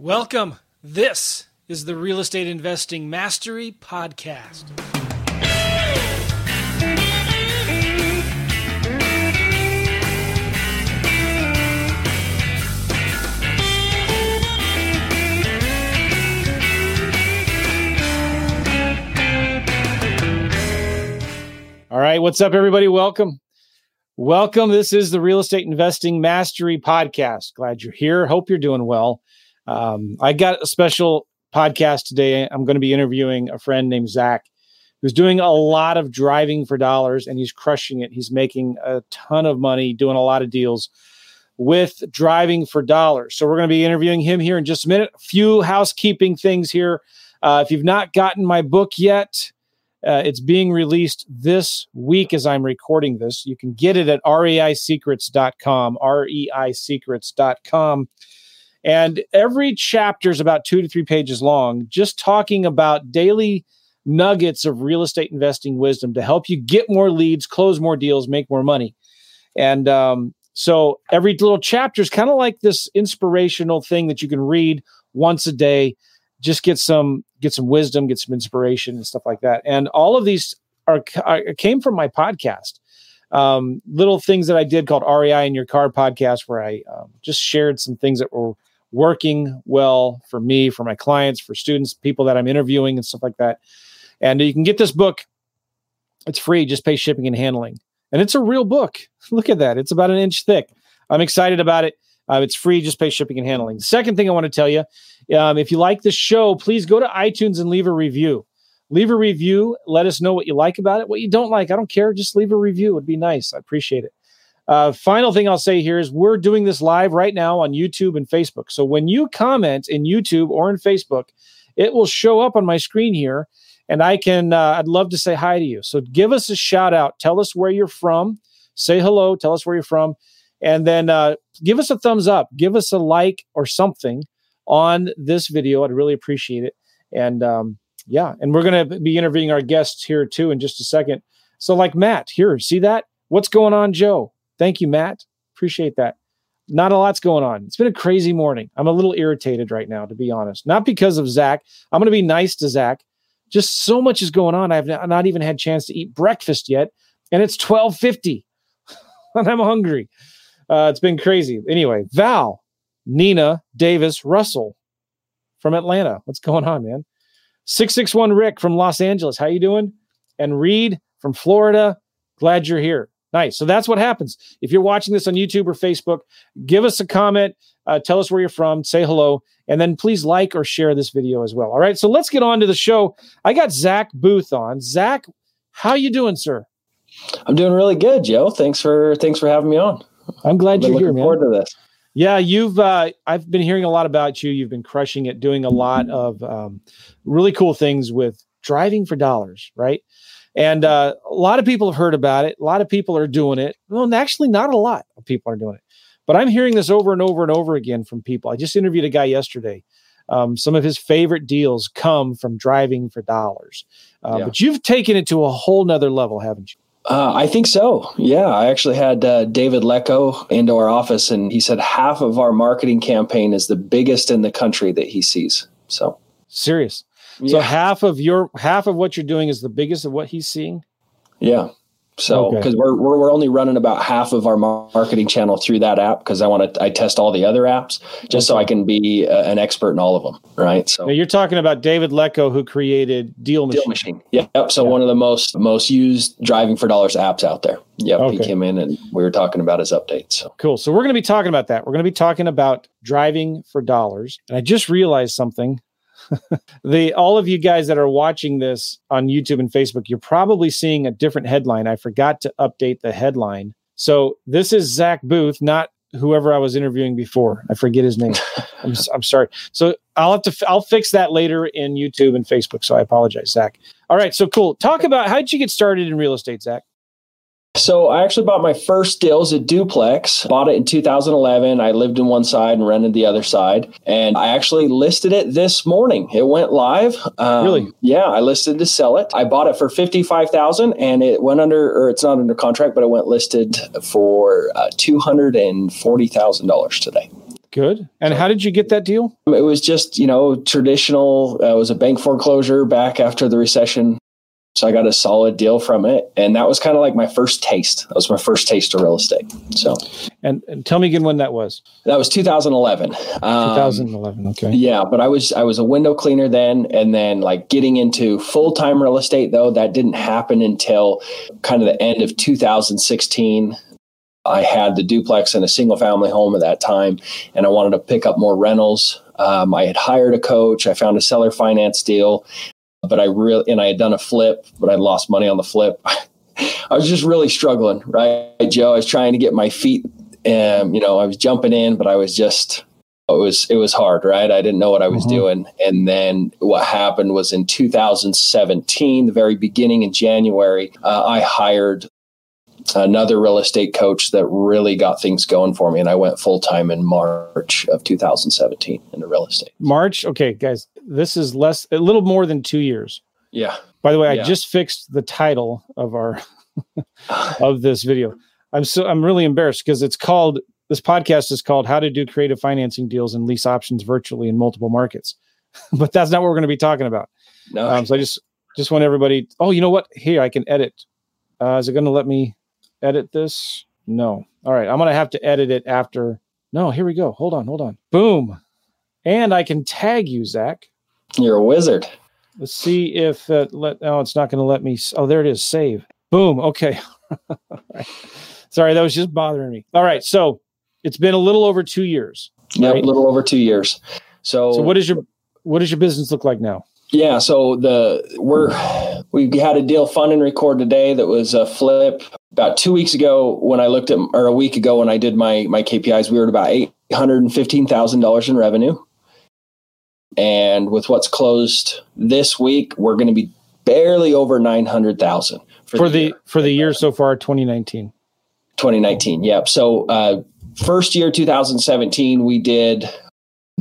Welcome. This is the Real Estate Investing Mastery Podcast. All right, what's up, everybody? Welcome. Welcome. This is the Real Estate Investing Mastery Podcast. Glad you're here. Hope you're doing well. Um, I got a special podcast today. I'm going to be interviewing a friend named Zach who's doing a lot of driving for dollars and he's crushing it. He's making a ton of money doing a lot of deals with driving for dollars. So we're going to be interviewing him here in just a minute. A few housekeeping things here. Uh, if you've not gotten my book yet, uh, it's being released this week as I'm recording this. You can get it at reisecrets.com, reisecrets.com. And every chapter is about two to three pages long, just talking about daily nuggets of real estate investing wisdom to help you get more leads, close more deals, make more money. And um, so every little chapter is kind of like this inspirational thing that you can read once a day just get some get some wisdom, get some inspiration and stuff like that. And all of these are, are came from my podcast. Um, little things that I did called REI in Your Car podcast, where I um, just shared some things that were working well for me, for my clients, for students, people that I'm interviewing, and stuff like that. And you can get this book. It's free. Just pay shipping and handling. And it's a real book. Look at that. It's about an inch thick. I'm excited about it. Uh, it's free. Just pay shipping and handling. Second thing I want to tell you um, if you like the show, please go to iTunes and leave a review. Leave a review. Let us know what you like about it, what you don't like. I don't care. Just leave a review. It'd be nice. I appreciate it. Uh, final thing I'll say here is we're doing this live right now on YouTube and Facebook. So when you comment in YouTube or in Facebook, it will show up on my screen here, and I can. Uh, I'd love to say hi to you. So give us a shout out. Tell us where you're from. Say hello. Tell us where you're from, and then uh, give us a thumbs up. Give us a like or something on this video. I'd really appreciate it. And um, yeah, and we're going to be interviewing our guests here too in just a second. So, like Matt, here, see that? What's going on, Joe? Thank you, Matt. Appreciate that. Not a lot's going on. It's been a crazy morning. I'm a little irritated right now, to be honest. Not because of Zach. I'm going to be nice to Zach. Just so much is going on. I've not even had a chance to eat breakfast yet, and it's 12:50, and I'm hungry. Uh, it's been crazy. Anyway, Val, Nina Davis Russell from Atlanta. What's going on, man? 661 Rick from Los Angeles. How you doing? And Reed from Florida. Glad you're here. Nice. So that's what happens. If you're watching this on YouTube or Facebook, give us a comment, uh, tell us where you're from, say hello, and then please like or share this video as well. All right. So let's get on to the show. I got Zach Booth on. Zach, how you doing, sir? I'm doing really good, Joe. Thanks for thanks for having me on. I'm glad you're here, man. Forward to this. Yeah, you've. Uh, I've been hearing a lot about you. You've been crushing it, doing a lot of um, really cool things with driving for dollars, right? And uh, a lot of people have heard about it. A lot of people are doing it. Well, actually, not a lot of people are doing it. But I'm hearing this over and over and over again from people. I just interviewed a guy yesterday. Um, some of his favorite deals come from driving for dollars. Uh, yeah. But you've taken it to a whole nother level, haven't you? Uh, I think so. Yeah, I actually had uh, David Lecko into our office, and he said half of our marketing campaign is the biggest in the country that he sees. So serious. Yeah. So half of your half of what you're doing is the biggest of what he's seeing. Yeah. So because okay. we're, we're we're only running about half of our marketing channel through that app because I want to I test all the other apps just okay. so I can be uh, an expert in all of them. Right. So now you're talking about David Lecko who created Deal Machine. Deal Machine. Yep. So yeah. one of the most most used driving for dollars apps out there. Yep. Okay. He came in and we were talking about his updates. So cool. So we're going to be talking about that. We're going to be talking about driving for dollars. And I just realized something the all of you guys that are watching this on YouTube and Facebook, you're probably seeing a different headline. I forgot to update the headline. So this is Zach Booth, not whoever I was interviewing before. I forget his name. I'm, I'm sorry. So I'll have to I'll fix that later in YouTube and Facebook. So I apologize, Zach. All right. So cool. Talk about how did you get started in real estate, Zach? So I actually bought my first deal as a duplex. Bought it in 2011. I lived in one side and rented the other side. And I actually listed it this morning. It went live. Um, really? Yeah, I listed to sell it. I bought it for 55,000 and it went under or it's not under contract, but it went listed for uh, $240,000 today. Good. And how did you get that deal? It was just, you know, traditional. Uh, it was a bank foreclosure back after the recession. So I got a solid deal from it. And that was kind of like my first taste. That was my first taste of real estate. So, and, and tell me again when that was. That was 2011. Um, 2011. Okay. Yeah. But I was, I was a window cleaner then. And then like getting into full time real estate, though, that didn't happen until kind of the end of 2016. I had the duplex and a single family home at that time, and I wanted to pick up more rentals. Um, I had hired a coach. I found a seller finance deal, but I really and I had done a flip, but I lost money on the flip. I was just really struggling, right, Joe? I was trying to get my feet, and you know, I was jumping in, but I was just it was it was hard, right? I didn't know what I was mm-hmm. doing, and then what happened was in 2017, the very beginning in January, uh, I hired another real estate coach that really got things going for me. And I went full time in March of 2017 into real estate. March. Okay, guys, this is less, a little more than two years. Yeah. By the way, yeah. I just fixed the title of our, of this video. I'm so, I'm really embarrassed because it's called, this podcast is called How to Do Creative Financing Deals and Lease Options Virtually in Multiple Markets. but that's not what we're going to be talking about. No. Um, so I just, just want everybody, oh, you know what? Here, I can edit. Uh, is it going to let me edit this? No. All right. I'm going to have to edit it after. No, here we go. Hold on. Hold on. Boom. And I can tag you, Zach. You're a wizard. Let's see if it let. Oh, it's not going to let me. Oh, there it is. Save. Boom. Okay. Sorry, that was just bothering me. All right. So it's been a little over two years. Yeah, right? a little over two years. So, so what is your what does your business look like now? Yeah, so the we're we had a deal fund and record today that was a flip about two weeks ago when I looked at or a week ago when I did my my KPIs, we were at about eight hundred and fifteen thousand dollars in revenue. And with what's closed this week, we're going to be barely over nine hundred thousand for, for, the, for the year so far, twenty nineteen. 2019, yep. So uh, first year, 2017, we did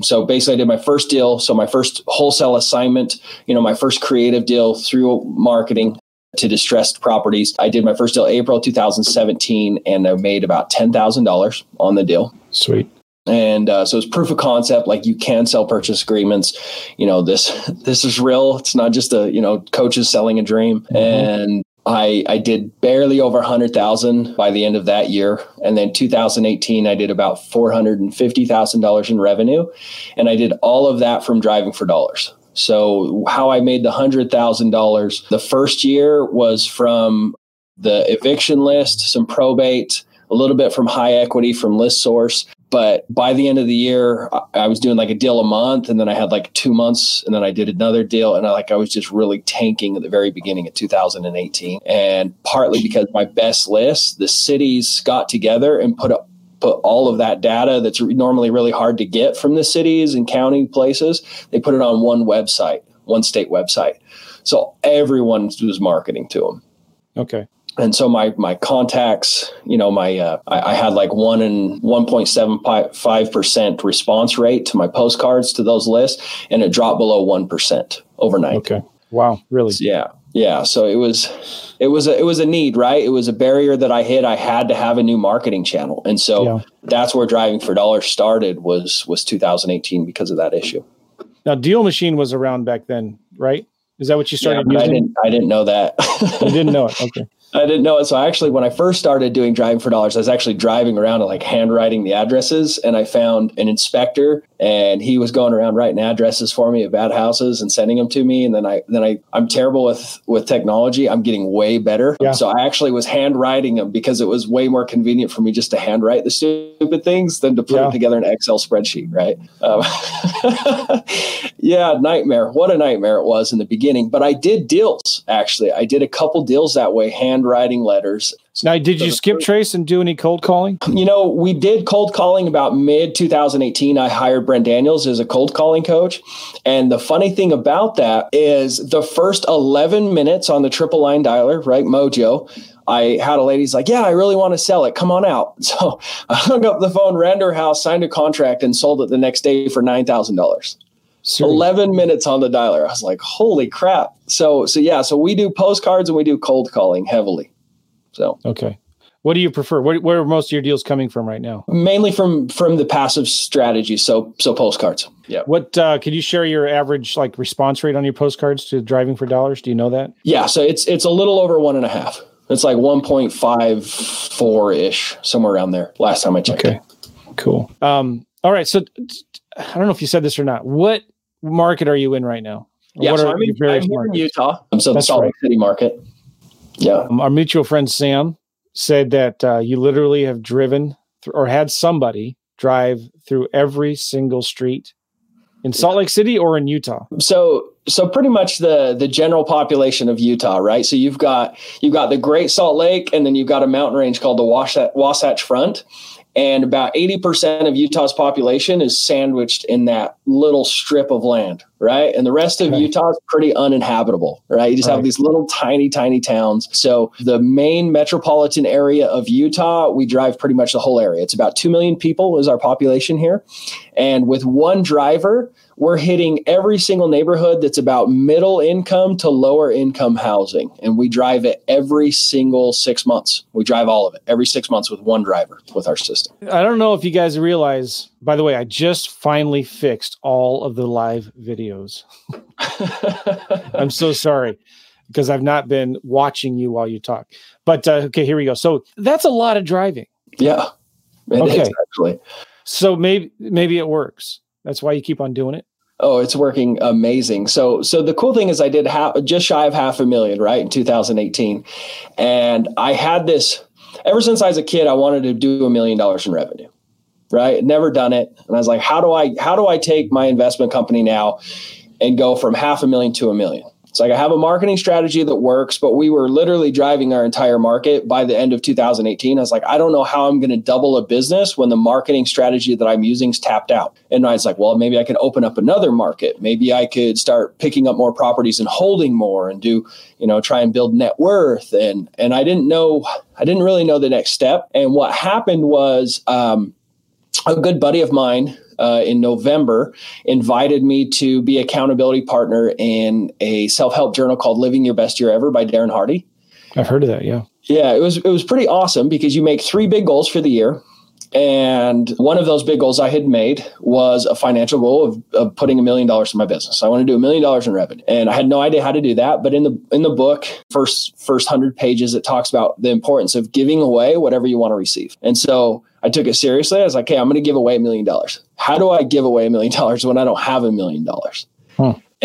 so basically I did my first deal. So my first wholesale assignment, you know, my first creative deal through marketing to distressed properties. I did my first deal April 2017 and I made about $10,000 on the deal. Sweet. And uh, so it's proof of concept, like you can sell purchase agreements. You know, this this is real. It's not just a, you know, coaches selling a dream. Mm-hmm. And I, I did barely over 100,000 by the end of that year. And then 2018, I did about $450,000 in revenue. And I did all of that from driving for dollars. So, how I made the $100,000 the first year was from the eviction list, some probate, a little bit from high equity from list source, but by the end of the year i was doing like a deal a month and then i had like two months and then i did another deal and i like i was just really tanking at the very beginning of 2018 and partly because my best list the cities got together and put up put all of that data that's normally really hard to get from the cities and county places they put it on one website one state website. So everyone was marketing to them okay and so my my contacts, you know, my uh, I, I, had like one and one point seven five percent response rate to my postcards to those lists, and it dropped below one percent overnight. Okay, wow, really? So, yeah, yeah. So it was it was a, it was a need, right? It was a barrier that I hit. I had to have a new marketing channel, and so yeah. that's where driving for dollars started was was 2018 because of that issue. Now, Deal Machine was around back then, right? Is that what you started yeah, using? I didn't, I didn't know that. I didn't know it. Okay. I didn't know it. So actually, when I first started doing driving for dollars, I was actually driving around and like handwriting the addresses, and I found an inspector, and he was going around writing addresses for me at bad houses and sending them to me. And then I, then I, I'm terrible with with technology. I'm getting way better. Yeah. So I actually was handwriting them because it was way more convenient for me just to handwrite the stupid things than to put yeah. them together in an Excel spreadsheet, right? Um, yeah, nightmare. What a nightmare it was in the beginning. But I did deals actually. I did a couple deals that way, handwriting letters. Now, did you skip trace and do any cold calling? You know, we did cold calling about mid 2018. I hired Brent Daniels as a cold calling coach. And the funny thing about that is the first 11 minutes on the triple line dialer, right? Mojo, I had a lady's like, Yeah, I really want to sell it. Come on out. So I hung up the phone, ran to her house, signed a contract, and sold it the next day for $9,000. 11 minutes on the dialer. I was like, holy crap. So, so yeah, so we do postcards and we do cold calling heavily. So, okay. What do you prefer? Where, where are most of your deals coming from right now? Mainly from from the passive strategy. So so postcards. Yeah. What uh, could you share your average like response rate on your postcards to driving for dollars? Do you know that? Yeah. So it's it's a little over one and a half. It's like one point five four ish, somewhere around there. Last time I checked. Okay. It. Cool. Um. All right. So I don't know if you said this or not. What market are you in right now? Yeah, what so I'm, in, I'm in Utah. So That's the Salt Lake right. City market. Yeah. Um, our mutual friend Sam said that uh, you literally have driven th- or had somebody drive through every single street in Salt Lake City or in Utah. So so pretty much the the general population of Utah, right? So you've got you've got the Great Salt Lake, and then you've got a mountain range called the Wasatch, Wasatch Front, and about 80% of Utah's population is sandwiched in that little strip of land, right? And the rest of okay. Utah is pretty uninhabitable, right? You just right. have these little tiny, tiny towns. So the main metropolitan area of Utah, we drive pretty much the whole area. It's about 2 million people is our population here. And with one driver, we're hitting every single neighborhood that's about middle income to lower income housing. And we drive it every single six months. We drive all of it every six months with one driver with our system. I don't know if you guys realize, by the way, I just finally fixed all of the live videos. I'm so sorry because I've not been watching you while you talk. But uh, okay, here we go. So that's a lot of driving. Yeah. okay. Actually. So maybe maybe it works. That's why you keep on doing it. Oh, it's working amazing. So, so the cool thing is, I did half, just shy of half a million, right, in 2018, and I had this ever since I was a kid. I wanted to do a million dollars in revenue, right? Never done it, and I was like, how do I, how do I take my investment company now and go from half a million to a million? It's like I have a marketing strategy that works, but we were literally driving our entire market by the end of 2018. I was like, I don't know how I'm going to double a business when the marketing strategy that I'm using is tapped out. And I was like, well, maybe I could open up another market. Maybe I could start picking up more properties and holding more and do, you know, try and build net worth. And and I didn't know, I didn't really know the next step. And what happened was um, a good buddy of mine uh, in November invited me to be accountability partner in a self help journal called Living Your Best Year Ever by Darren Hardy. I've heard of that. Yeah. Yeah, it was it was pretty awesome because you make three big goals for the year. And one of those big goals I had made was a financial goal of, of putting a million dollars in my business. I want to do a million dollars in revenue. And I had no idea how to do that. But in the in the book, first first hundred pages, it talks about the importance of giving away whatever you want to receive. And so I took it seriously. I was like, hey, I'm going to give away a million dollars. How do I give away a million dollars when I don't have a million dollars?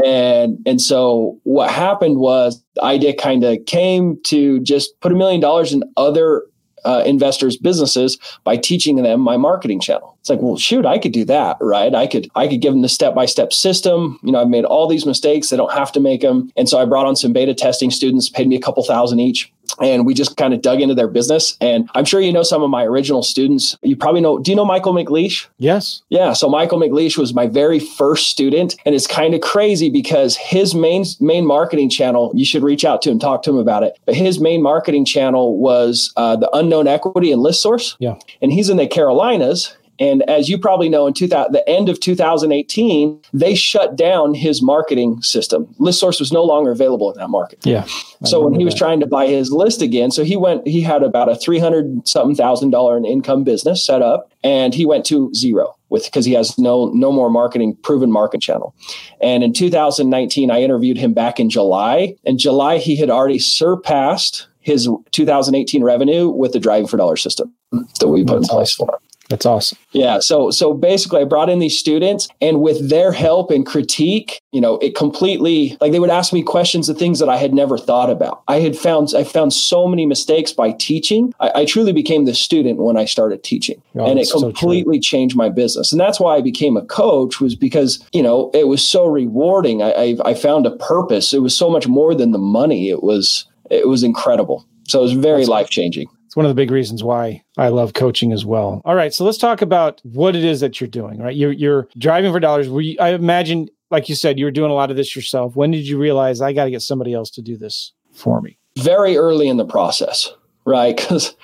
And and so what happened was the idea kind of came to just put a million dollars in other uh, investors' businesses by teaching them my marketing channel. It's like, well, shoot, I could do that, right? I could I could give them the step by step system. You know, I've made all these mistakes; they don't have to make them. And so I brought on some beta testing students, paid me a couple thousand each, and we just kind of dug into their business. And I'm sure you know some of my original students. You probably know. Do you know Michael McLeish? Yes. Yeah. So Michael McLeish was my very first student, and it's kind of crazy because his main main marketing channel. You should reach out to him, talk to him about it. But his main marketing channel was uh, the unknown equity and list source. Yeah. And he's in the Carolinas, and as you probably know, in 2000, the end of 2018, they shut down his marketing system. List source was no longer available in that market. Yeah. I so when he was trying to buy his list again, so he went, he had about a 300 something thousand dollar in income business set up and he went to zero with because he has no no more marketing proven market channel. And in 2019, I interviewed him back in July. In July, he had already surpassed his 2018 revenue with the driving for dollar system that we put in place for him. That's awesome. Yeah. So so basically I brought in these students and with their help and critique, you know, it completely like they would ask me questions of things that I had never thought about. I had found I found so many mistakes by teaching. I, I truly became the student when I started teaching. Oh, and it completely so changed my business. And that's why I became a coach was because, you know, it was so rewarding. I, I, I found a purpose. It was so much more than the money. It was it was incredible. So it was very life changing it's one of the big reasons why I love coaching as well. All right, so let's talk about what it is that you're doing. Right, you're you're driving for dollars. We, I imagine, like you said, you were doing a lot of this yourself. When did you realize I got to get somebody else to do this for me? Very early in the process. Right? Because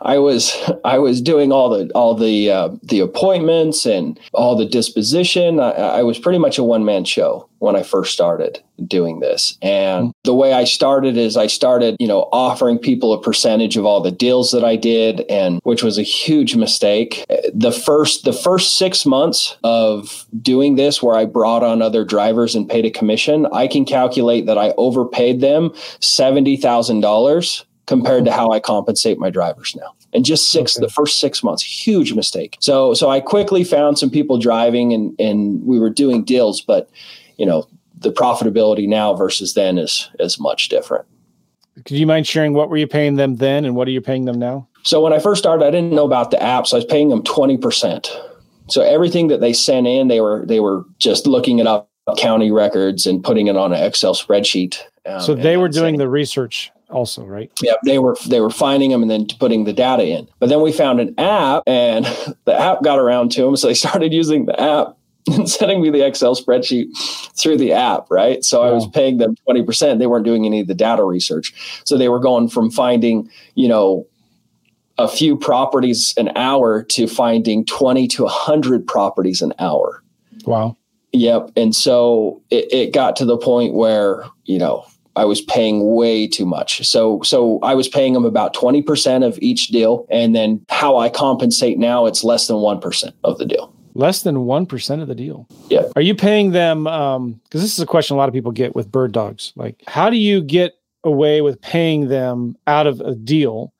I was I was doing all the all the uh, the appointments and all the disposition. I, I was pretty much a one man show when I first started doing this. And the way I started is I started, you know, offering people a percentage of all the deals that I did, and which was a huge mistake. The first the first six months of doing this, where I brought on other drivers and paid a commission, I can calculate that I overpaid them seventy thousand dollars compared to how I compensate my drivers now. And just six, okay. the first six months, huge mistake. So, so I quickly found some people driving and, and we were doing deals, but you know, the profitability now versus then is, is much different. Could you mind sharing what were you paying them then and what are you paying them now? So when I first started, I didn't know about the app. So I was paying them 20%. So everything that they sent in, they were, they were just looking it up county records and putting it on an Excel spreadsheet. Um, so they were doing the research also, right? Yeah, they were they were finding them and then putting the data in. But then we found an app, and the app got around to them, so they started using the app and sending me the Excel spreadsheet through the app, right? So I was paying them 20%. They weren't doing any of the data research. So they were going from finding, you know, a few properties an hour to finding 20 to 100 properties an hour. Wow. Yep. And so it, it got to the point where, you know, I was paying way too much. So so I was paying them about 20% of each deal and then how I compensate now it's less than 1% of the deal. Less than 1% of the deal. Yeah. Are you paying them um cuz this is a question a lot of people get with bird dogs. Like how do you get away with paying them out of a deal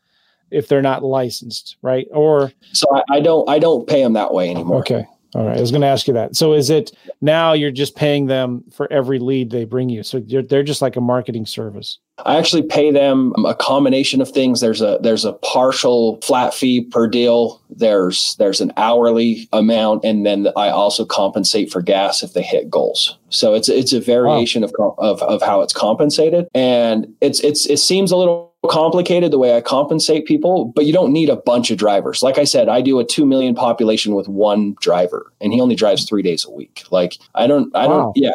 if they're not licensed, right? Or So I, I don't I don't pay them that way anymore. Okay. All right, I was going to ask you that. So, is it now you're just paying them for every lead they bring you? So they're just like a marketing service. I actually pay them a combination of things. There's a there's a partial flat fee per deal. There's there's an hourly amount, and then I also compensate for gas if they hit goals. So it's it's a variation wow. of, of of how it's compensated, and it's it's it seems a little complicated the way I compensate people, but you don't need a bunch of drivers. Like I said, I do a 2 million population with one driver and he only drives 3 days a week. Like I don't I wow. don't yeah.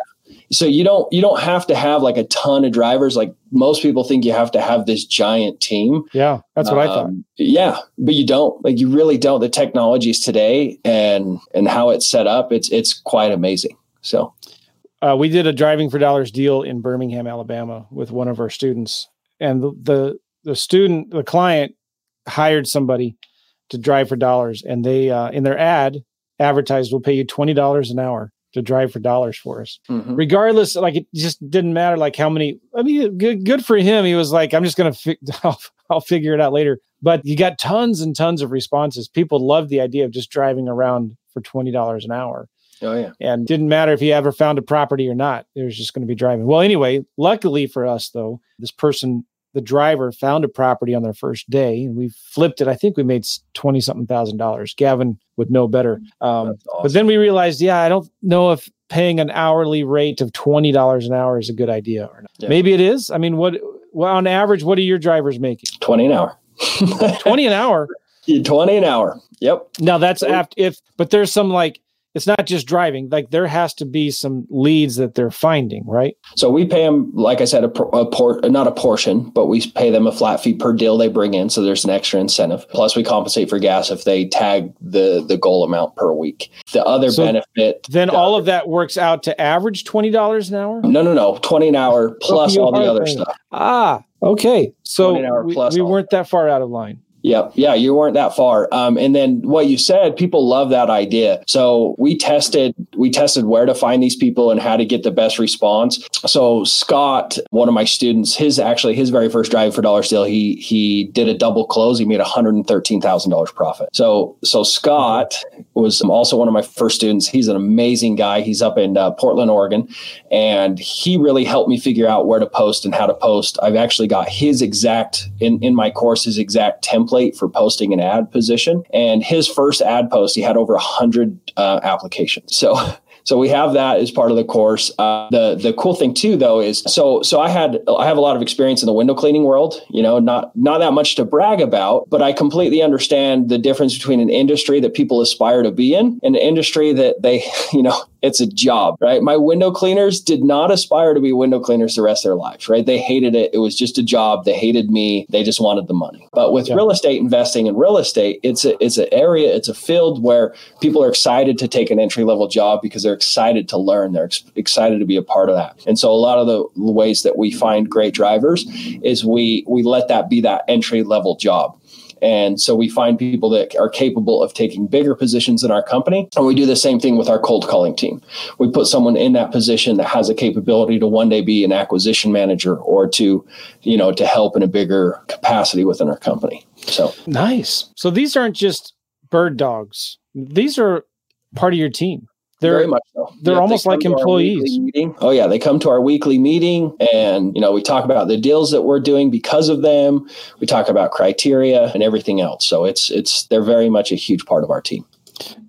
So you don't you don't have to have like a ton of drivers like most people think you have to have this giant team. Yeah, that's what um, I thought. Um, yeah, but you don't. Like you really don't. The technologies today and and how it's set up, it's it's quite amazing. So uh, we did a driving for dollars deal in Birmingham, Alabama, with one of our students, and the, the the student the client hired somebody to drive for dollars and they uh, in their ad advertised we'll pay you $20 an hour to drive for dollars for us mm-hmm. regardless like it just didn't matter like how many i mean good, good for him he was like i'm just gonna fi- I'll, I'll figure it out later but you got tons and tons of responses people loved the idea of just driving around for $20 an hour Oh yeah. And didn't matter if he ever found a property or not. It was just going to be driving. Well, anyway, luckily for us though, this person the driver found a property on their first day and we flipped it. I think we made 20 something thousand dollars. Gavin would know better. Um, awesome. But then we realized, yeah, I don't know if paying an hourly rate of $20 an hour is a good idea or not. Yeah. Maybe it is. I mean, what, well, on average, what are your drivers making? 20 an hour. 20 an hour. 20 an hour. Yep. Now that's after if, but there's some like it's not just driving like there has to be some leads that they're finding right? So we pay them like i said a, a por- not a portion but we pay them a flat fee per deal they bring in so there's an extra incentive. Plus we compensate for gas if they tag the the goal amount per week. The other so benefit then the all other, of that works out to average $20 an hour? No no no 20 an hour plus all the other stuff. Ah okay. So we, we weren't that far out of line Yep. Yeah, you weren't that far. Um, and then what you said, people love that idea. So we tested, we tested where to find these people and how to get the best response. So Scott, one of my students, his actually his very first drive for dollar deal, he he did a double close. He made $113,000 profit. So so Scott was also one of my first students. He's an amazing guy. He's up in uh, Portland, Oregon, and he really helped me figure out where to post and how to post. I've actually got his exact in in my course his exact template template for posting an ad position. And his first ad post, he had over 100 uh, applications. So so we have that as part of the course. Uh, the the cool thing too, though, is so so I had I have a lot of experience in the window cleaning world. You know, not not that much to brag about, but I completely understand the difference between an industry that people aspire to be in and an industry that they you know It's a job, right? My window cleaners did not aspire to be window cleaners the rest of their lives, right? They hated it. It was just a job. They hated me. They just wanted the money. But with yeah. real estate investing in real estate, it's a it's an area, it's a field where people are excited to take an entry level job because they're excited to learn. They're ex- excited to be a part of that. And so a lot of the ways that we find great drivers is we we let that be that entry level job. And so we find people that are capable of taking bigger positions in our company. And we do the same thing with our cold calling team. We put someone in that position that has a capability to one day be an acquisition manager or to, you know, to help in a bigger capacity within our company. So nice. So these aren't just bird dogs. These are part of your team. They're very much so. They're almost they like employees. Oh yeah, they come to our weekly meeting, and you know we talk about the deals that we're doing because of them. We talk about criteria and everything else. So it's it's they're very much a huge part of our team.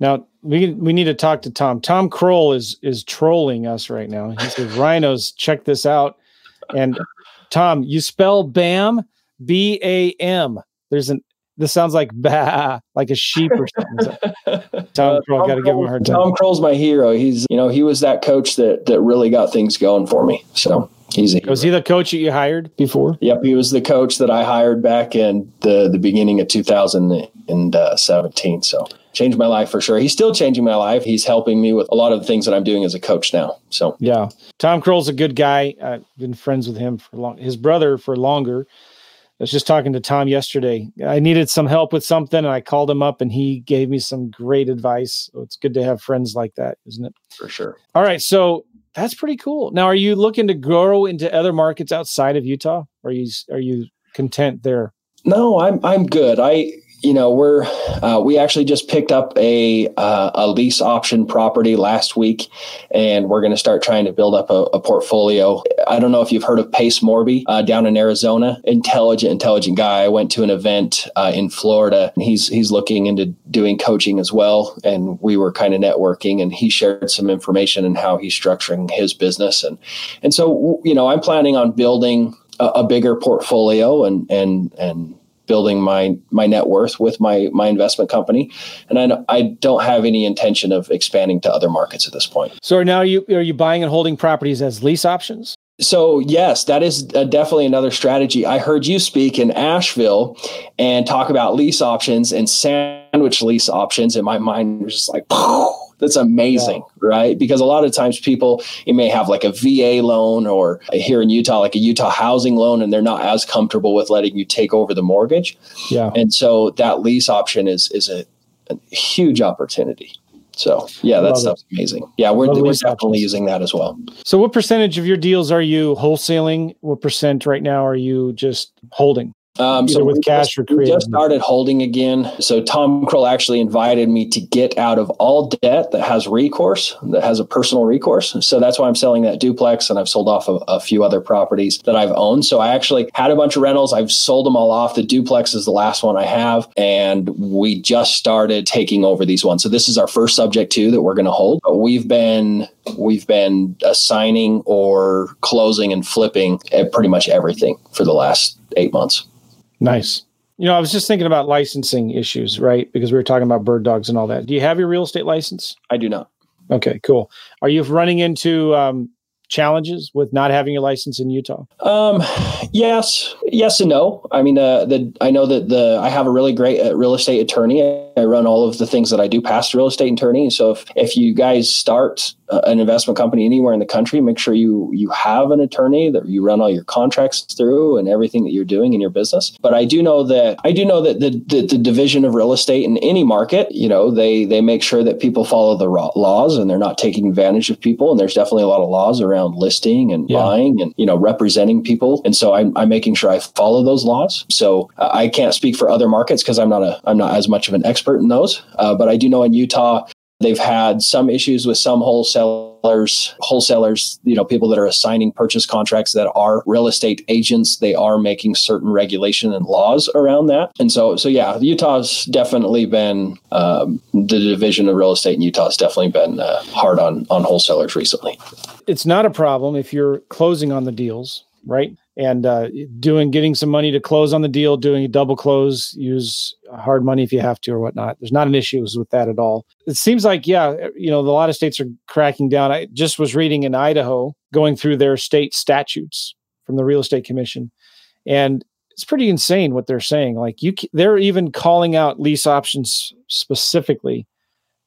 Now we we need to talk to Tom. Tom Krol is is trolling us right now. He says, "Rhinos, check this out." And Tom, you spell BAM B A M. There's an this sounds like bah, like a sheep or something. Tom Krol, uh, got to give him a hard time. Tom Krol's my hero. He's, you know, he was that coach that that really got things going for me. So he's a hero. Was he the coach that you hired before? Yep, he was the coach that I hired back in the the beginning of 2017. So changed my life for sure. He's still changing my life. He's helping me with a lot of the things that I'm doing as a coach now. So yeah, Tom Krol's a good guy. I've been friends with him for long. His brother for longer. I was just talking to Tom yesterday. I needed some help with something and I called him up and he gave me some great advice. So it's good to have friends like that, isn't it? For sure. All right. So that's pretty cool. Now, are you looking to grow into other markets outside of Utah? Or are you are you content there? No, I'm I'm good. I you know we're uh, we actually just picked up a uh, a lease option property last week and we're going to start trying to build up a, a, portfolio. I don't know if you've heard of pace morby uh, down in arizona. Intelligent intelligent guy. I went to an event uh, in florida he's he's looking into doing coaching as well and we were kind of networking and he shared some information and how he's structuring his business and and so you know i'm planning on building a, a bigger portfolio and and and building my my net worth with my my investment company. And I, I don't have any intention of expanding to other markets at this point. So now are you are you buying and holding properties as lease options so yes that is uh, definitely another strategy i heard you speak in asheville and talk about lease options and sandwich lease options and my mind was just like that's amazing, yeah. right? Because a lot of times people, you may have like a VA loan or here in Utah, like a Utah housing loan, and they're not as comfortable with letting you take over the mortgage. Yeah. And so that lease option is is a, a huge opportunity. So yeah, that stuff's it. amazing. Yeah, we're, we're definitely options. using that as well. So what percentage of your deals are you wholesaling? What percent right now are you just holding? Um, so with cash just, or we just started holding again. So Tom Krol actually invited me to get out of all debt that has recourse, that has a personal recourse. So that's why I'm selling that duplex, and I've sold off a, a few other properties that I've owned. So I actually had a bunch of rentals. I've sold them all off. The duplex is the last one I have, and we just started taking over these ones. So this is our first subject too that we're going to hold. But we've been we've been assigning or closing and flipping pretty much everything for the last eight months. Nice. You know, I was just thinking about licensing issues, right? Because we were talking about bird dogs and all that. Do you have your real estate license? I do not. Okay, cool. Are you running into um, challenges with not having a license in Utah? Um, yes, yes and no. I mean, uh, the I know that the I have a really great uh, real estate attorney. I run all of the things that I do past real estate attorney. So if if you guys start uh, an investment company anywhere in the country, make sure you you have an attorney that you run all your contracts through and everything that you're doing in your business. But I do know that I do know that the the, the division of real estate in any market, you know, they they make sure that people follow the laws and they're not taking advantage of people. And there's definitely a lot of laws around listing and yeah. buying and you know representing people. And so I'm I'm making sure I follow those laws. So uh, I can't speak for other markets because I'm not a I'm not as much of an expert in those. Uh, but I do know in Utah They've had some issues with some wholesalers, wholesalers, you know, people that are assigning purchase contracts that are real estate agents. They are making certain regulation and laws around that. And so, so yeah, Utah's definitely been um, the division of real estate in Utah has definitely been uh, hard on on wholesalers recently. It's not a problem if you're closing on the deals, right? and uh, doing getting some money to close on the deal, doing a double close, use hard money if you have to or whatnot. There's not an issue with that at all. It seems like, yeah, you know, a lot of states are cracking down. I just was reading in Idaho, going through their state statutes from the Real Estate Commission, and it's pretty insane what they're saying. Like you, they're even calling out lease options specifically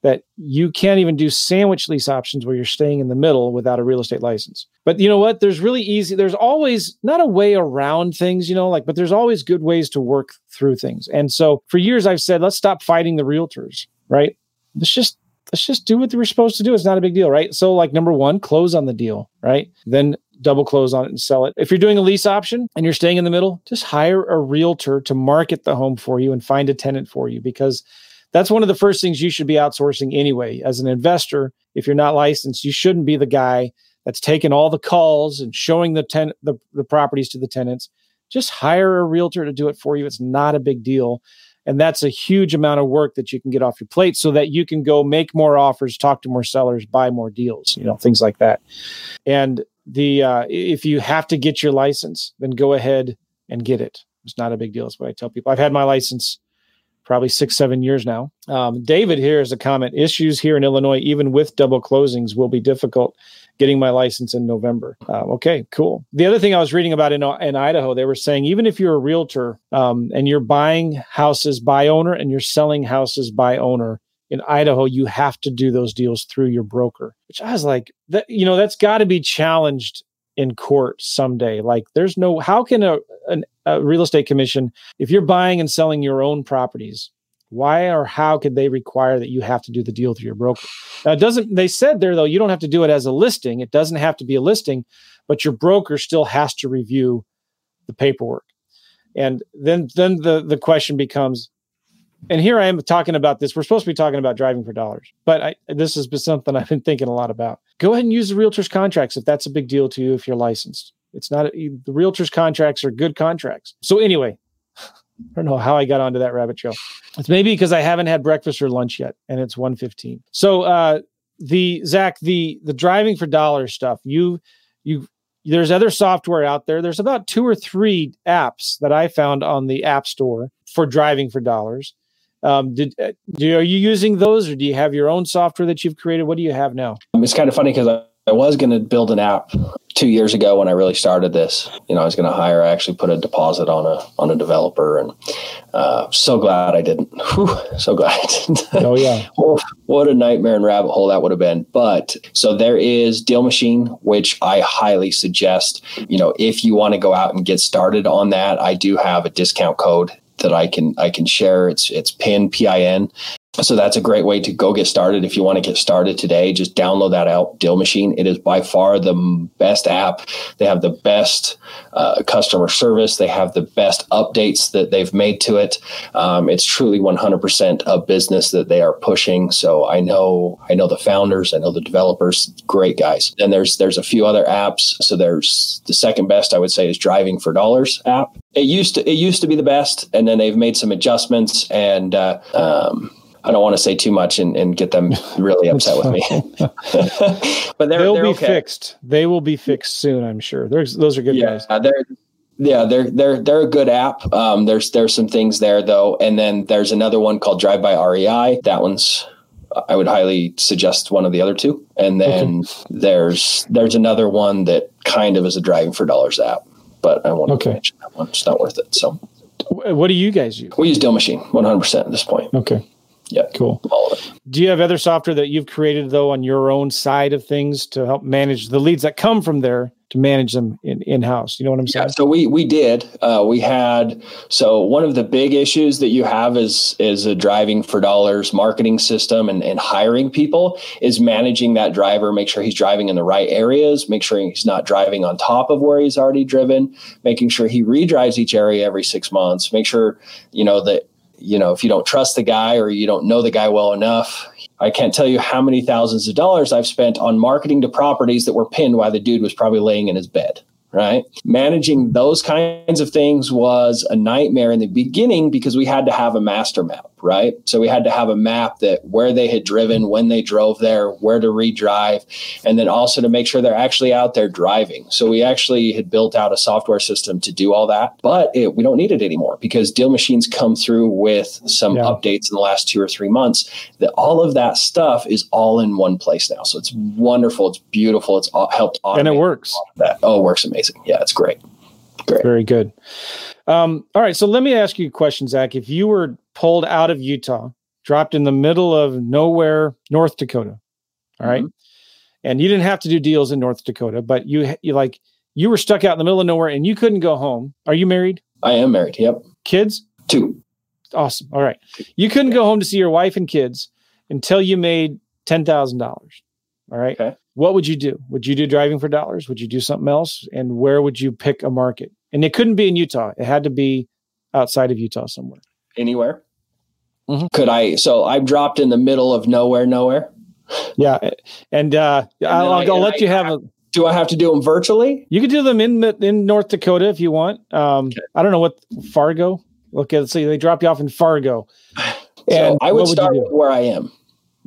that you can't even do sandwich lease options where you're staying in the middle without a real estate license. But you know what? There's really easy, there's always not a way around things, you know, like, but there's always good ways to work through things. And so for years I've said, let's stop fighting the realtors, right? Let's just let's just do what we're supposed to do. It's not a big deal, right? So like number one, close on the deal, right? Then double close on it and sell it. If you're doing a lease option and you're staying in the middle, just hire a realtor to market the home for you and find a tenant for you because that's one of the first things you should be outsourcing anyway. As an investor, if you're not licensed, you shouldn't be the guy that's taking all the calls and showing the ten the, the properties to the tenants. Just hire a realtor to do it for you. It's not a big deal. And that's a huge amount of work that you can get off your plate so that you can go make more offers, talk to more sellers, buy more deals, you know, things like that. And the uh, if you have to get your license, then go ahead and get it. It's not a big deal. That's what I tell people. I've had my license probably six, seven years now. Um, David here is a comment issues here in Illinois, even with double closings, will be difficult getting my license in November. Uh, okay, cool. The other thing I was reading about in, in Idaho, they were saying even if you're a realtor um, and you're buying houses by owner and you're selling houses by owner, in Idaho, you have to do those deals through your broker, which I was like, that, you know, that's got to be challenged in court someday. Like, there's no, how can a, an, a real estate commission, if you're buying and selling your own properties, why or how could they require that you have to do the deal through your broker? Now, it doesn't, they said there though, you don't have to do it as a listing. It doesn't have to be a listing, but your broker still has to review the paperwork. And then, then the, the question becomes, and here I am talking about this. We're supposed to be talking about driving for dollars, but I, this has been something I've been thinking a lot about. Go ahead and use the realtor's contracts if that's a big deal to you if you're licensed. It's not the realtor's contracts are good contracts. So anyway, I don't know how I got onto that rabbit trail. It's maybe because I haven't had breakfast or lunch yet, and it's 1.15. So uh, the Zach, the the driving for dollars stuff. You you there's other software out there. There's about two or three apps that I found on the App Store for driving for dollars. Um, did uh, do, are you using those, or do you have your own software that you've created? What do you have now? It's kind of funny because I, was going to build an app two years ago when I really started this. You know, I was going to hire. I actually put a deposit on a on a developer, and uh, so glad I didn't. Whew, so glad I didn't. Oh yeah, what a nightmare and rabbit hole that would have been. But so there is Deal Machine, which I highly suggest. You know, if you want to go out and get started on that, I do have a discount code that I can I can share. It's it's pin p i n so that's a great way to go get started. If you want to get started today, just download that out, Deal Machine. It is by far the best app. They have the best uh, customer service. They have the best updates that they've made to it. Um, it's truly 100% a business that they are pushing. So I know I know the founders, I know the developers, great guys. And there's there's a few other apps. So there's the second best I would say is Driving for Dollars app. It used to it used to be the best, and then they've made some adjustments and. Uh, um, I don't want to say too much and, and get them really upset with me. but they'll be okay. fixed. They will be fixed soon, I'm sure. There's those are good yeah, guys. They're yeah, they're they're they're a good app. Um, there's there's some things there though, and then there's another one called Drive by REI. That one's I would highly suggest one of the other two. And then okay. there's there's another one that kind of is a driving for dollars app, but I won't okay. mention that one. It's not worth it. So, what do you guys use? We use Deal Machine 100 percent at this point. Okay. Yeah. Cool. All of it. Do you have other software that you've created though on your own side of things to help manage the leads that come from there to manage them in in house? You know what I'm saying? Yeah, so we we did. Uh, we had so one of the big issues that you have is is a driving for dollars marketing system and, and hiring people is managing that driver, make sure he's driving in the right areas, make sure he's not driving on top of where he's already driven, making sure he redrives each area every six months, make sure you know that you know, if you don't trust the guy or you don't know the guy well enough, I can't tell you how many thousands of dollars I've spent on marketing to properties that were pinned while the dude was probably laying in his bed. Right. Managing those kinds of things was a nightmare in the beginning because we had to have a master map. Right? So we had to have a map that where they had driven, when they drove there, where to redrive, and then also to make sure they're actually out there driving. So we actually had built out a software system to do all that, but it, we don't need it anymore because Deal Machines come through with some yeah. updates in the last two or three months. That all of that stuff is all in one place now. So it's wonderful. It's beautiful. It's all, helped and it works. That oh, it works amazing. Yeah, it's great. Great. Very good. Um, all right. So let me ask you a question, Zach. If you were pulled out of Utah, dropped in the middle of nowhere, North Dakota, all right, mm-hmm. and you didn't have to do deals in North Dakota, but you you like you were stuck out in the middle of nowhere and you couldn't go home. Are you married? I am married. Yep. Kids? Two. Awesome. All right. You couldn't go home to see your wife and kids until you made ten thousand dollars. All right. Okay. What would you do? Would you do driving for dollars? Would you do something else? And where would you pick a market? And it couldn't be in Utah. It had to be outside of Utah somewhere. Anywhere. Mm-hmm. Could I? So I'm dropped in the middle of nowhere, nowhere. Yeah, and, uh, and I'll, I, will let I, you have a. Do I have to do them virtually? You could do them in in North Dakota if you want. Um, okay. I don't know what Fargo. Look at see they drop you off in Fargo. And so I would start would where I am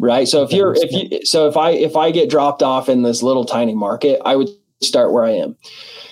right so if you're if you so if i if i get dropped off in this little tiny market i would start where i am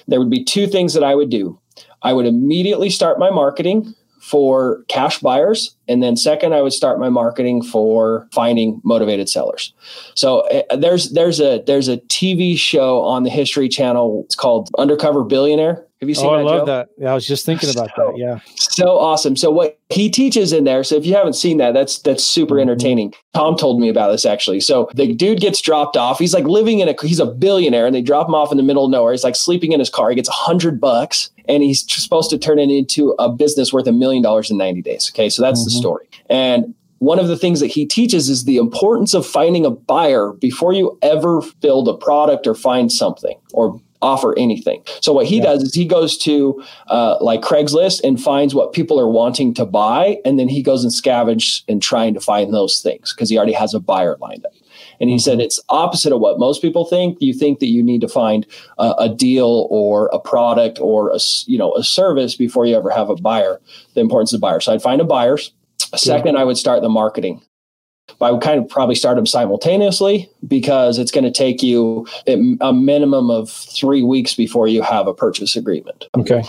there would be two things that i would do. I would immediately start my marketing for cash buyers and then second i would start my marketing for finding motivated sellers. So uh, there's there's a there's a tv show on the history channel. It's called undercover billionaire have you seen oh, that? I love Joe? that. Yeah, I was just thinking about so, that. Yeah. So awesome. So what he teaches in there. So if you haven't seen that, that's that's super mm-hmm. entertaining. Tom told me about this actually. So the dude gets dropped off. He's like living in a he's a billionaire and they drop him off in the middle of nowhere. He's like sleeping in his car. He gets a hundred bucks and he's supposed to turn it into a business worth a million dollars in 90 days. Okay. So that's mm-hmm. the story. And one of the things that he teaches is the importance of finding a buyer before you ever build a product or find something or offer anything. So what he yeah. does is he goes to uh, like Craigslist and finds what people are wanting to buy, and then he goes and scavenge and trying to find those things because he already has a buyer lined up. And he mm-hmm. said it's opposite of what most people think. You think that you need to find a, a deal or a product or a you know a service before you ever have a buyer. The importance of buyers. So I'd find a buyers. Second, I would start the marketing. But I would kind of probably start them simultaneously because it's going to take you a minimum of three weeks before you have a purchase agreement. Okay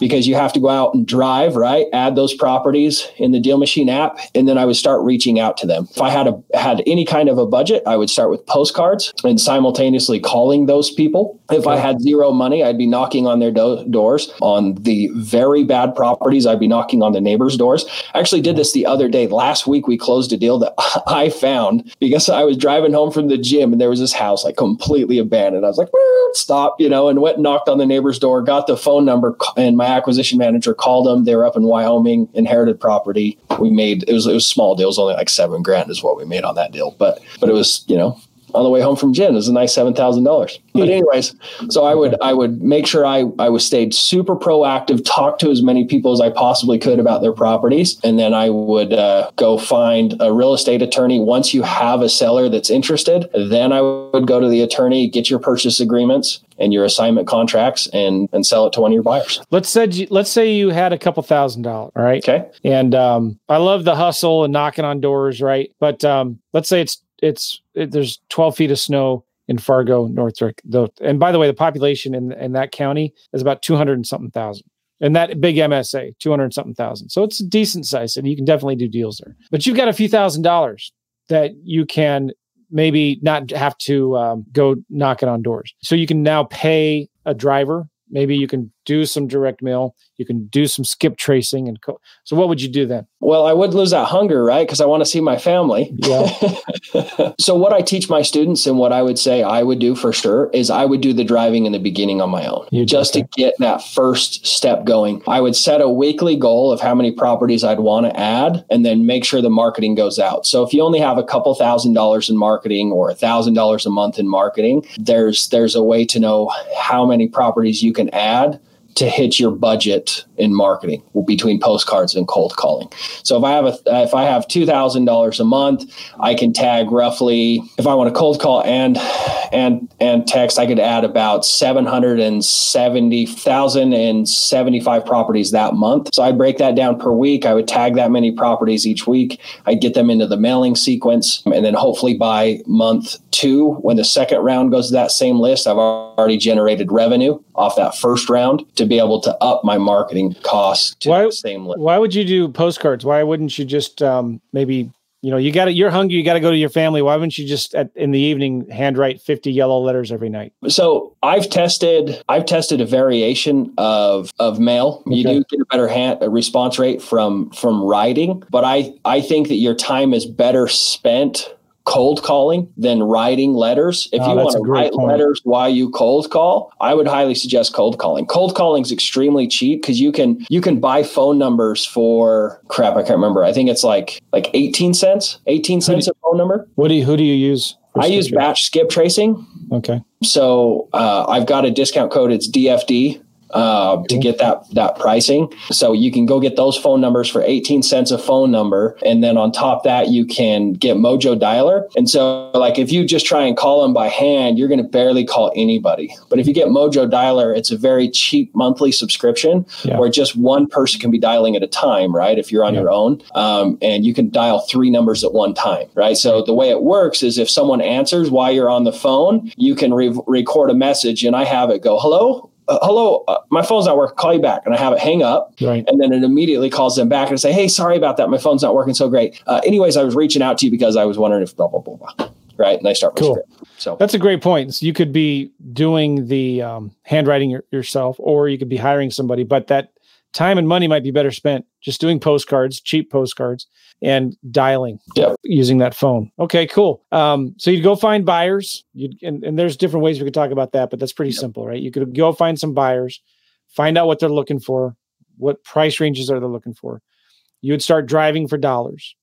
because you have to go out and drive, right? Add those properties in the Deal Machine app, and then I would start reaching out to them. If I had a had any kind of a budget, I would start with postcards and simultaneously calling those people. If I had zero money, I'd be knocking on their do- doors. On the very bad properties, I'd be knocking on the neighbors' doors. I actually did this the other day. Last week, we closed a deal that I found because I was driving home from the gym and there was this house like completely abandoned. I was like, stop, you know, and went and knocked on the neighbor's door, got the phone number, and my acquisition manager called them. They were up in Wyoming, inherited property. We made it was it was small deal. It was only like seven grand is what we made on that deal, but but it was you know on the way home from gin. It was a nice seven thousand dollars. But anyways, so I would I would make sure I I was stayed super proactive, talk to as many people as I possibly could about their properties, and then I would uh, go find a real estate attorney. Once you have a seller that's interested, then I would go to the attorney, get your purchase agreements and your assignment contracts, and and sell it to one of your buyers. Let's say let's say you had a couple thousand dollars, right? Okay. And um, I love the hustle and knocking on doors, right? But um, let's say it's it's it, there's 12 feet of snow in Fargo, Northrick. Though, and by the way, the population in in that county is about 200 and something thousand. And that big MSA, 200 something thousand. So it's a decent size and you can definitely do deals there. But you've got a few thousand dollars that you can maybe not have to um, go knocking on doors. So you can now pay a driver maybe you can do some direct mail. You can do some skip tracing and co- so what would you do then? Well i would lose that hunger right? Because i want to see my family. Yeah. So what i teach my students and what i would say i would do for sure is i would do the driving in the beginning on my own. You just to get that first step going. I would set a weekly goal of how many properties i'd want to add and then make sure the marketing goes out. So if you only have a couple thousand dollars in marketing or a thousand dollars a month in marketing there's there's a way to know how many properties you can add to hit your budget in marketing between postcards and cold calling. So if I have a if I have two thousand dollars a month, I can tag roughly if I want a cold call and and and text, I could add about seven hundred and seventy thousand and seventy five properties that month. So I break that down per week. I would tag that many properties each week. I'd get them into the mailing sequence, and then hopefully by month two, when the second round goes to that same list, I've already generated revenue off that first round to be able to up my marketing costs to why, the same list. Why would you do postcards? Why wouldn't you just um, maybe you know you got to you're hungry you got to go to your family why wouldn't you just at, in the evening handwrite 50 yellow letters every night so i've tested i've tested a variation of of mail okay. you do get a better hand, a response rate from from writing but i i think that your time is better spent cold calling than writing letters. If oh, you want to write point. letters while you cold call, I would highly suggest cold calling. Cold calling is extremely cheap because you can you can buy phone numbers for crap. I can't remember. I think it's like like eighteen cents. Eighteen cents a phone number. What do you who do you use? I use batch skip tracing. Okay. So uh, I've got a discount code. It's DFD uh, to get that that pricing. So you can go get those phone numbers for 18 cents a phone number, and then on top that you can get Mojo Dialer. And so like if you just try and call them by hand, you're going to barely call anybody. But if you get Mojo Dialer, it's a very cheap monthly subscription yeah. where just one person can be dialing at a time, right? If you're on yeah. your own, um, and you can dial three numbers at one time, right? So the way it works is if someone answers while you're on the phone, you can re- record a message, and I have it go, "Hello, uh, hello, uh, my phone's not working. Call you back, and I have it hang up, right. and then it immediately calls them back and say, "Hey, sorry about that. My phone's not working so great. Uh, anyways, I was reaching out to you because I was wondering if blah blah blah blah." Right, and I start cool. So that's a great point. So you could be doing the um, handwriting your, yourself, or you could be hiring somebody, but that time and money might be better spent just doing postcards, cheap postcards, and dialing yep. using that phone. Okay, cool. Um, so you'd go find buyers, you and, and there's different ways we could talk about that, but that's pretty yep. simple, right? You could go find some buyers, find out what they're looking for, what price ranges are they looking for. You would start driving for dollars,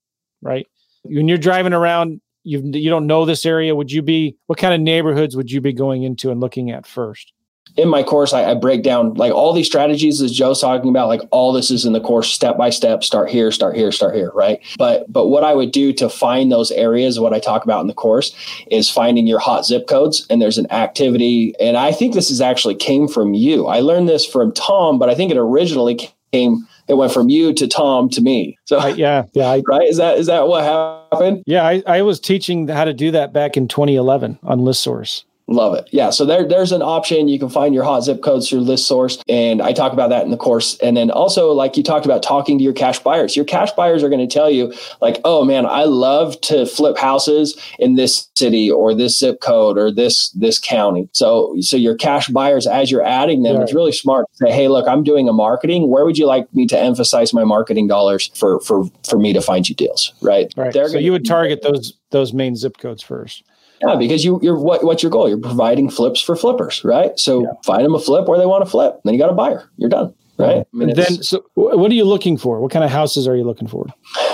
right? When you're driving around, you you don't know this area. Would you be what kind of neighborhoods would you be going into and looking at first? In my course, I, I, break down like all these strategies as Joe's talking about, like all this is in the course, step by step, start here, start here, start here, right? But but what I would do to find those areas, what I talk about in the course, is finding your hot zip codes. And there's an activity, and I think this is actually came from you. I learned this from Tom, but I think it originally came it went from you to Tom to me. So uh, yeah, yeah, I, right. Is that is that what happened? Yeah, I, I was teaching how to do that back in 2011 on ListSource. Love it. Yeah. So there, there's an option. You can find your hot zip codes through list source. And I talk about that in the course. And then also, like you talked about talking to your cash buyers. Your cash buyers are going to tell you, like, oh man, I love to flip houses in this city or this zip code or this this county. So so your cash buyers, as you're adding them, it's really smart to say, hey, look, I'm doing a marketing. Where would you like me to emphasize my marketing dollars for for for me to find you deals? Right. Right. They're so you would target those those main zip codes first. Yeah, because you, you're what, what's your goal? You're providing flips for flippers, right? So yeah. find them a flip where they want to flip. Then you got a buyer. You're done right? I mean, then, so what are you looking for? What kind of houses are you looking for?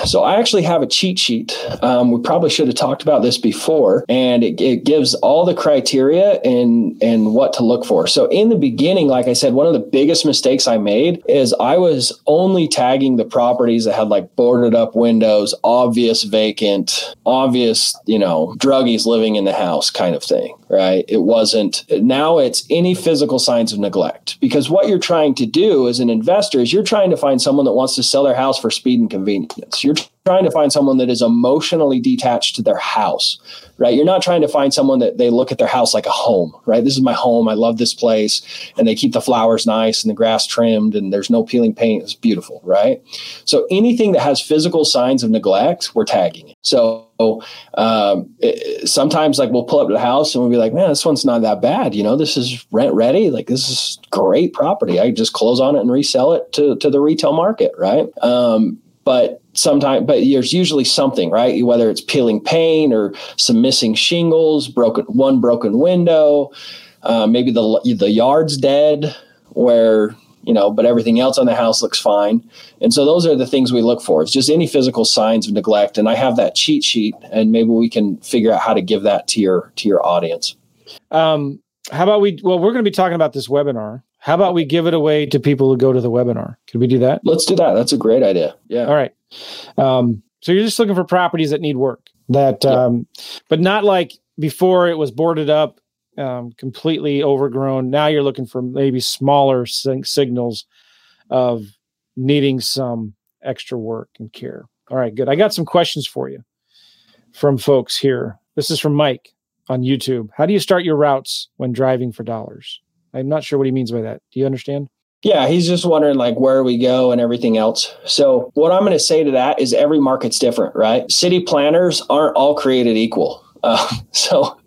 So I actually have a cheat sheet. Um, we probably should have talked about this before, and it, it, gives all the criteria and and what to look for. So in the beginning, like I said, one of the biggest mistakes I made is I was only tagging the properties that had like boarded up windows, obvious vacant, obvious you know druggies living in the house kind of thing, right? It wasn't. Now it's any physical signs of neglect because what you're trying to do as an investor is you're trying to find someone that wants to sell their house for speed and convenience. You're trying to find someone that is emotionally detached to their house, right? You're not trying to find someone that they look at their house like a home, right? This is my home. I love this place. And they keep the flowers nice and the grass trimmed and there's no peeling paint. It's beautiful, right? So anything that has physical signs of neglect, we're tagging it. So um, it, sometimes like we'll pull up to the house and we'll be like, man, this one's not that bad. You know, this is rent ready. Like this is great property. I just close on it and resell it to, to the retail market, right? Um, but sometimes but there's usually something right? Whether it's peeling paint or some missing shingles broken one broken window uh, maybe the the yard's dead where you know but everything else on the house looks fine. And so those are the things we look for. It's just any physical signs of neglect. And i have that cheat sheet and maybe we can figure out how to give that to your to your audience. Um, how about we well we're going to be talking about this webinar How about we give it away to people who go to the webinar? Could we do that? Let's do that. That's a great idea. Yeah. All right. Um, so you're just looking for properties that need work, that, um, but not like before it was boarded up, um, completely overgrown. Now you're looking for maybe smaller sig- signals of needing some extra work and care. All right, good. I got some questions for you from folks here. This is from Mike on YouTube. How do you start your routes when driving for dollars? I'm not sure what he means by that. Do you understand? Yeah, he's just wondering like where we go and everything else. So, what I'm going to say to that is every market's different, right? City planners aren't all created equal. Uh, so,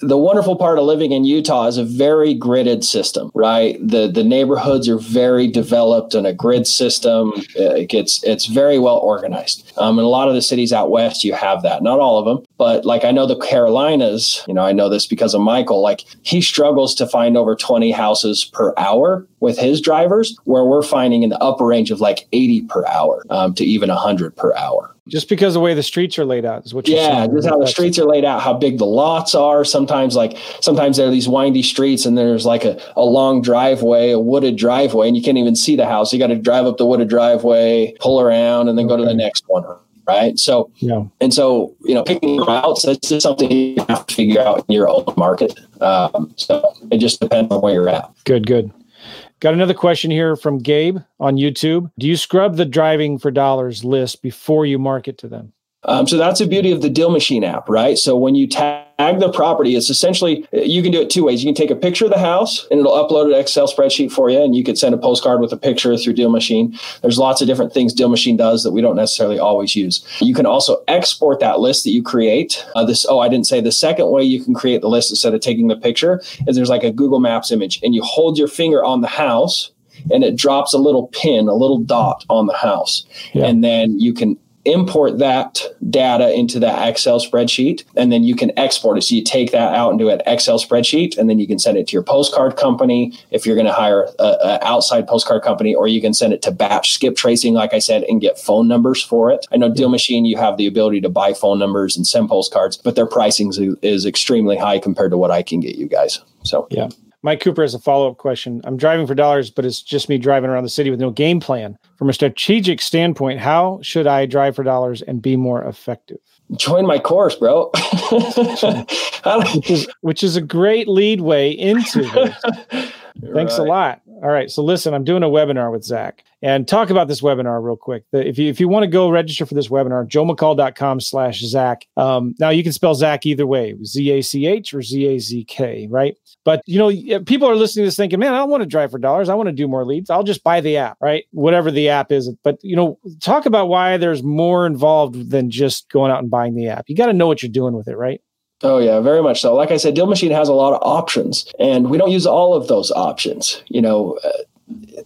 the wonderful part of living in Utah is a very gridded system, right? The the neighborhoods are very developed in a grid system. It gets it's very well organized. Um, in a lot of the cities out west, you have that. Not all of them, but like I know the Carolinas. You know, I know this because of Michael. Like he struggles to find over twenty houses per hour with his drivers, where we're finding in the upper range of like eighty per hour um, to even hundred per hour just because the way the streets are laid out is what you're yeah saying. just how the streets are laid out how big the lots are. Sometimes like sometimes there are these windy streets and there's like a, a long driveway a wooded driveway and you can't even see the house. You got to drive up the wooded driveway pull around and then okay. go to the next one right? So yeah. and so you know picking routes that's just something you have to figure out in your own market. Um, so it just depends on where you're at. Good good Got another question here from Gabe on YouTube. Do you scrub the driving for dollars list before you market to them? Um, so that's the beauty of the Deal Machine app, right? So when you tag the property, it's essentially you can do it two ways. You can take a picture of the house and it'll upload an Excel spreadsheet for you, and you could send a postcard with a picture through Deal Machine. There's lots of different things Deal Machine does that we don't necessarily always use. You can also export that list that you create. Uh, this oh, I didn't say the second way you can create the list instead of taking the picture is there's like a Google Maps image, and you hold your finger on the house and it drops a little pin, a little dot on the house. Yeah. And then you can import that data into that Excel spreadsheet, and then you can export it. So you take that out into an Excel spreadsheet, and then you can send it to your postcard company if you're going to hire an outside postcard company, or you can send it to batch skip tracing, like I said, and get phone numbers for it. I know Deal Machine, you have the ability to buy phone numbers and send postcards, but their pricing is, is extremely high compared to what I can get you guys. So yeah. Mike Cooper has a follow up question. I'm driving for dollars, but it's just me driving around the city with no game plan. From a strategic standpoint, how should I drive for dollars and be more effective? Join my course, bro. which, is, which is a great lead way into this. Thanks right. a lot. All right. So listen, I'm doing a webinar with Zach and talk about this webinar real quick. If you if you want to go register for this webinar, joemccall.com slash Zach. Um, now you can spell Zach either way, Z-A-C-H or Z-A-Z-K, right? But you know, people are listening to this thinking, man, I don't want to drive for dollars. I want to do more leads. I'll just buy the app, right? Whatever the app is. But you know, talk about why there's more involved than just going out and buying the app. You got to know what you're doing with it, right? Oh yeah, very much so. Like I said, Deal Machine has a lot of options, and we don't use all of those options. You know, uh,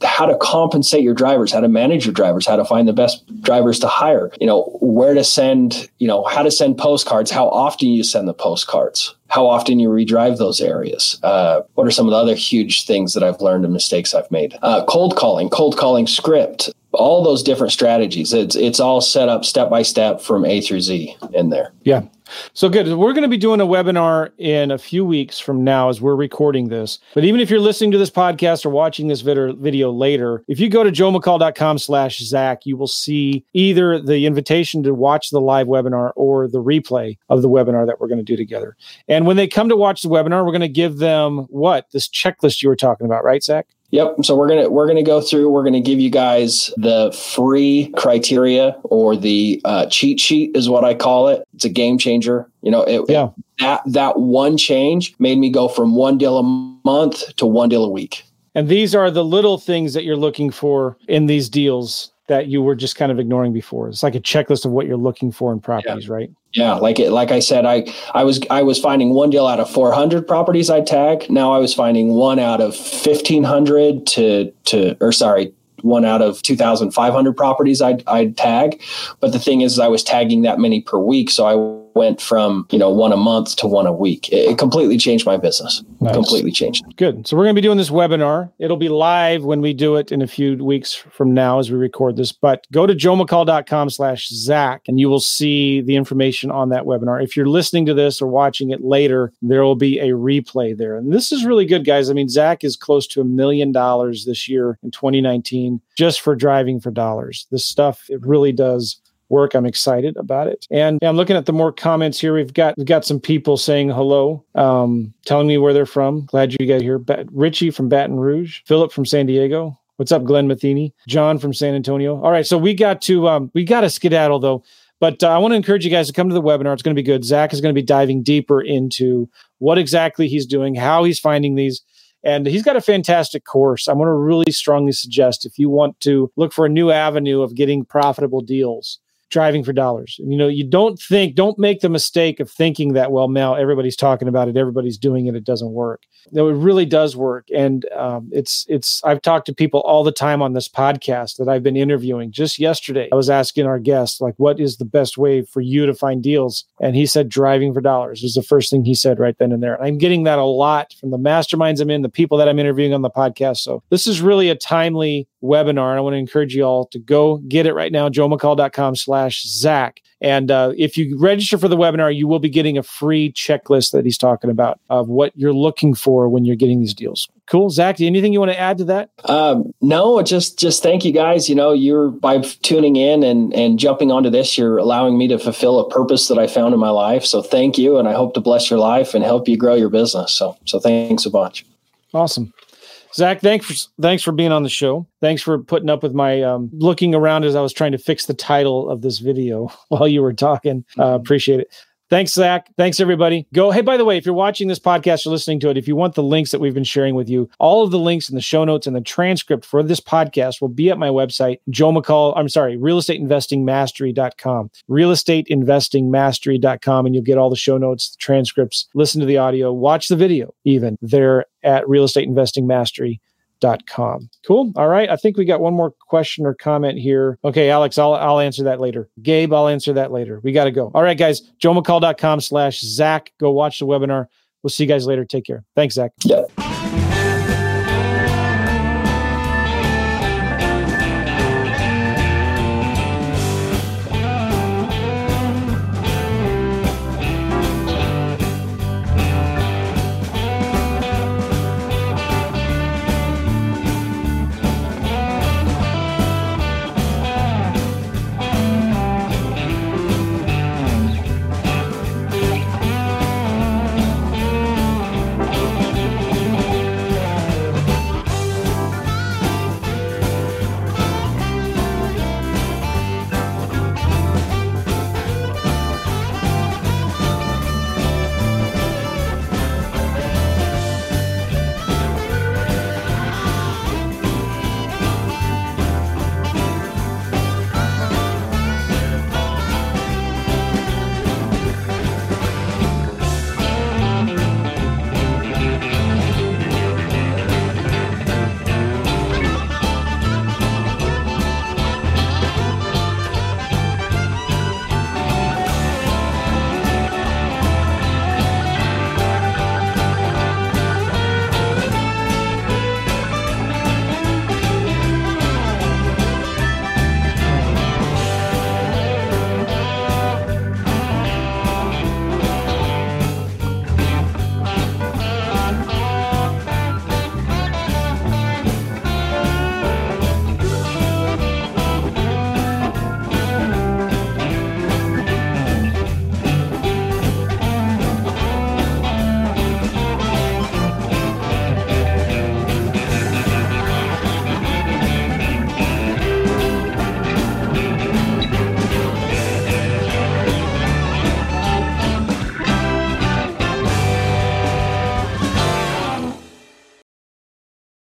how to compensate your drivers, how to manage your drivers, how to find the best drivers to hire, you know, where to send, you know, how to send postcards, how often you send the postcards, how often you redrive those areas. Uh, what are some of the other huge things that I've learned and mistakes I've made? Uh, cold calling, cold calling script, all those different strategies. It's it's all set up step by step from A through Z in there. Yeah. So good. We're going to be doing a webinar in a few weeks from now as we're recording this. But even if you're listening to this podcast or watching this video, later, if you go to joemccall.com slash Zach, you will see either the invitation to watch the live webinar or the replay of the webinar that we're going to do together. And when they come to watch the webinar, we're going to give them what? This checklist you were talking about, right, Zach? Yep. So we're gonna we're gonna go through. We're gonna give you guys the free criteria or the uh, cheat sheet is what I call it. It's a game changer. You know, it, yeah. It, that that one change made me go from one deal a month to one deal a week. And these are the little things that you're looking for in these deals that you were just kind of ignoring before. It's like a checklist of what you're looking for in properties, yeah. right? Yeah, like it, like I said, I I was I was finding one deal out of 400 properties I tag. Now I was finding one out of 1500 to to or sorry, one out of 2,500 properties I'd, I'd tag. But the thing is, I was tagging that many per week. So I went from, you know, one a month to one a week. It, it completely changed my business. Nice. Completely changed. Good. So we're going to be doing this webinar. It'll be live when we do it in a few weeks from now as we record this. But go to joemccall.com slash Zach and you will see the information on that webinar. If you're listening to this or watching it later, there will be a replay there. And this is really good, guys. I mean, Zach is close to a million dollars this year in 2019 just for driving for dollars. This stuff, it really does work. I'm excited about it. And I'm looking at the more comments here. We've got we've got some people saying hello, um, telling me where they're from. Glad you got here. Ba- Richie from Baton Rouge, Philip from San Diego. What's up, Glenn Matheny? John from San Antonio. All right, so we got to um, we got to skedaddle though. But uh, I want to encourage you guys to come to the webinar. It's going to be good. Zach is going to be diving deeper into what exactly he's doing, how he's finding these. And he's got a fantastic course. I want to really strongly suggest if you want to look for a new avenue of getting profitable deals, driving for dollars. You know, you don't think, don't make the mistake of thinking that, well, now everybody's talking about it, everybody's doing it, it doesn't work. No, it really does work. And um, it's, it's, I've talked to people all the time on this podcast that I've been interviewing. Just yesterday, I was asking our guests, like, what is the best way for you to find deals? And he said, driving for dollars was the first thing he said right then and there. And I'm getting that a lot from the masterminds I'm in, the people that I'm interviewing on the podcast. So this is really a timely webinar. And I want to encourage you all to go get it right now, joemccall.com slash Zach. And uh, if you register for the webinar, you will be getting a free checklist that he's talking about of what you're looking for when you're getting these deals. Cool, Zach. Anything you want to add to that? Um, no, just just thank you guys. You know, you're by tuning in and and jumping onto this, you're allowing me to fulfill a purpose that I found in my life. So thank you, and I hope to bless your life and help you grow your business. So so thanks a bunch. Awesome. Zach, thanks for thanks for being on the show. Thanks for putting up with my um, looking around as I was trying to fix the title of this video while you were talking. Uh, appreciate it. Thanks, Zach. Thanks, everybody. Go. Hey, by the way, if you're watching this podcast or listening to it, if you want the links that we've been sharing with you, all of the links in the show notes and the transcript for this podcast will be at my website, Joe McCall. I'm sorry, realestateinvestingmastery.com. Realestateinvestingmastery.com. And you'll get all the show notes, the transcripts, listen to the audio, watch the video, even there at realestateinvestingmastery.com dot com. Cool. All right. I think we got one more question or comment here. Okay, Alex, I'll I'll answer that later. Gabe, I'll answer that later. We got to go. All right, guys. JoeMcCall.com slash Zach. Go watch the webinar. We'll see you guys later. Take care. Thanks, Zach. Yeah.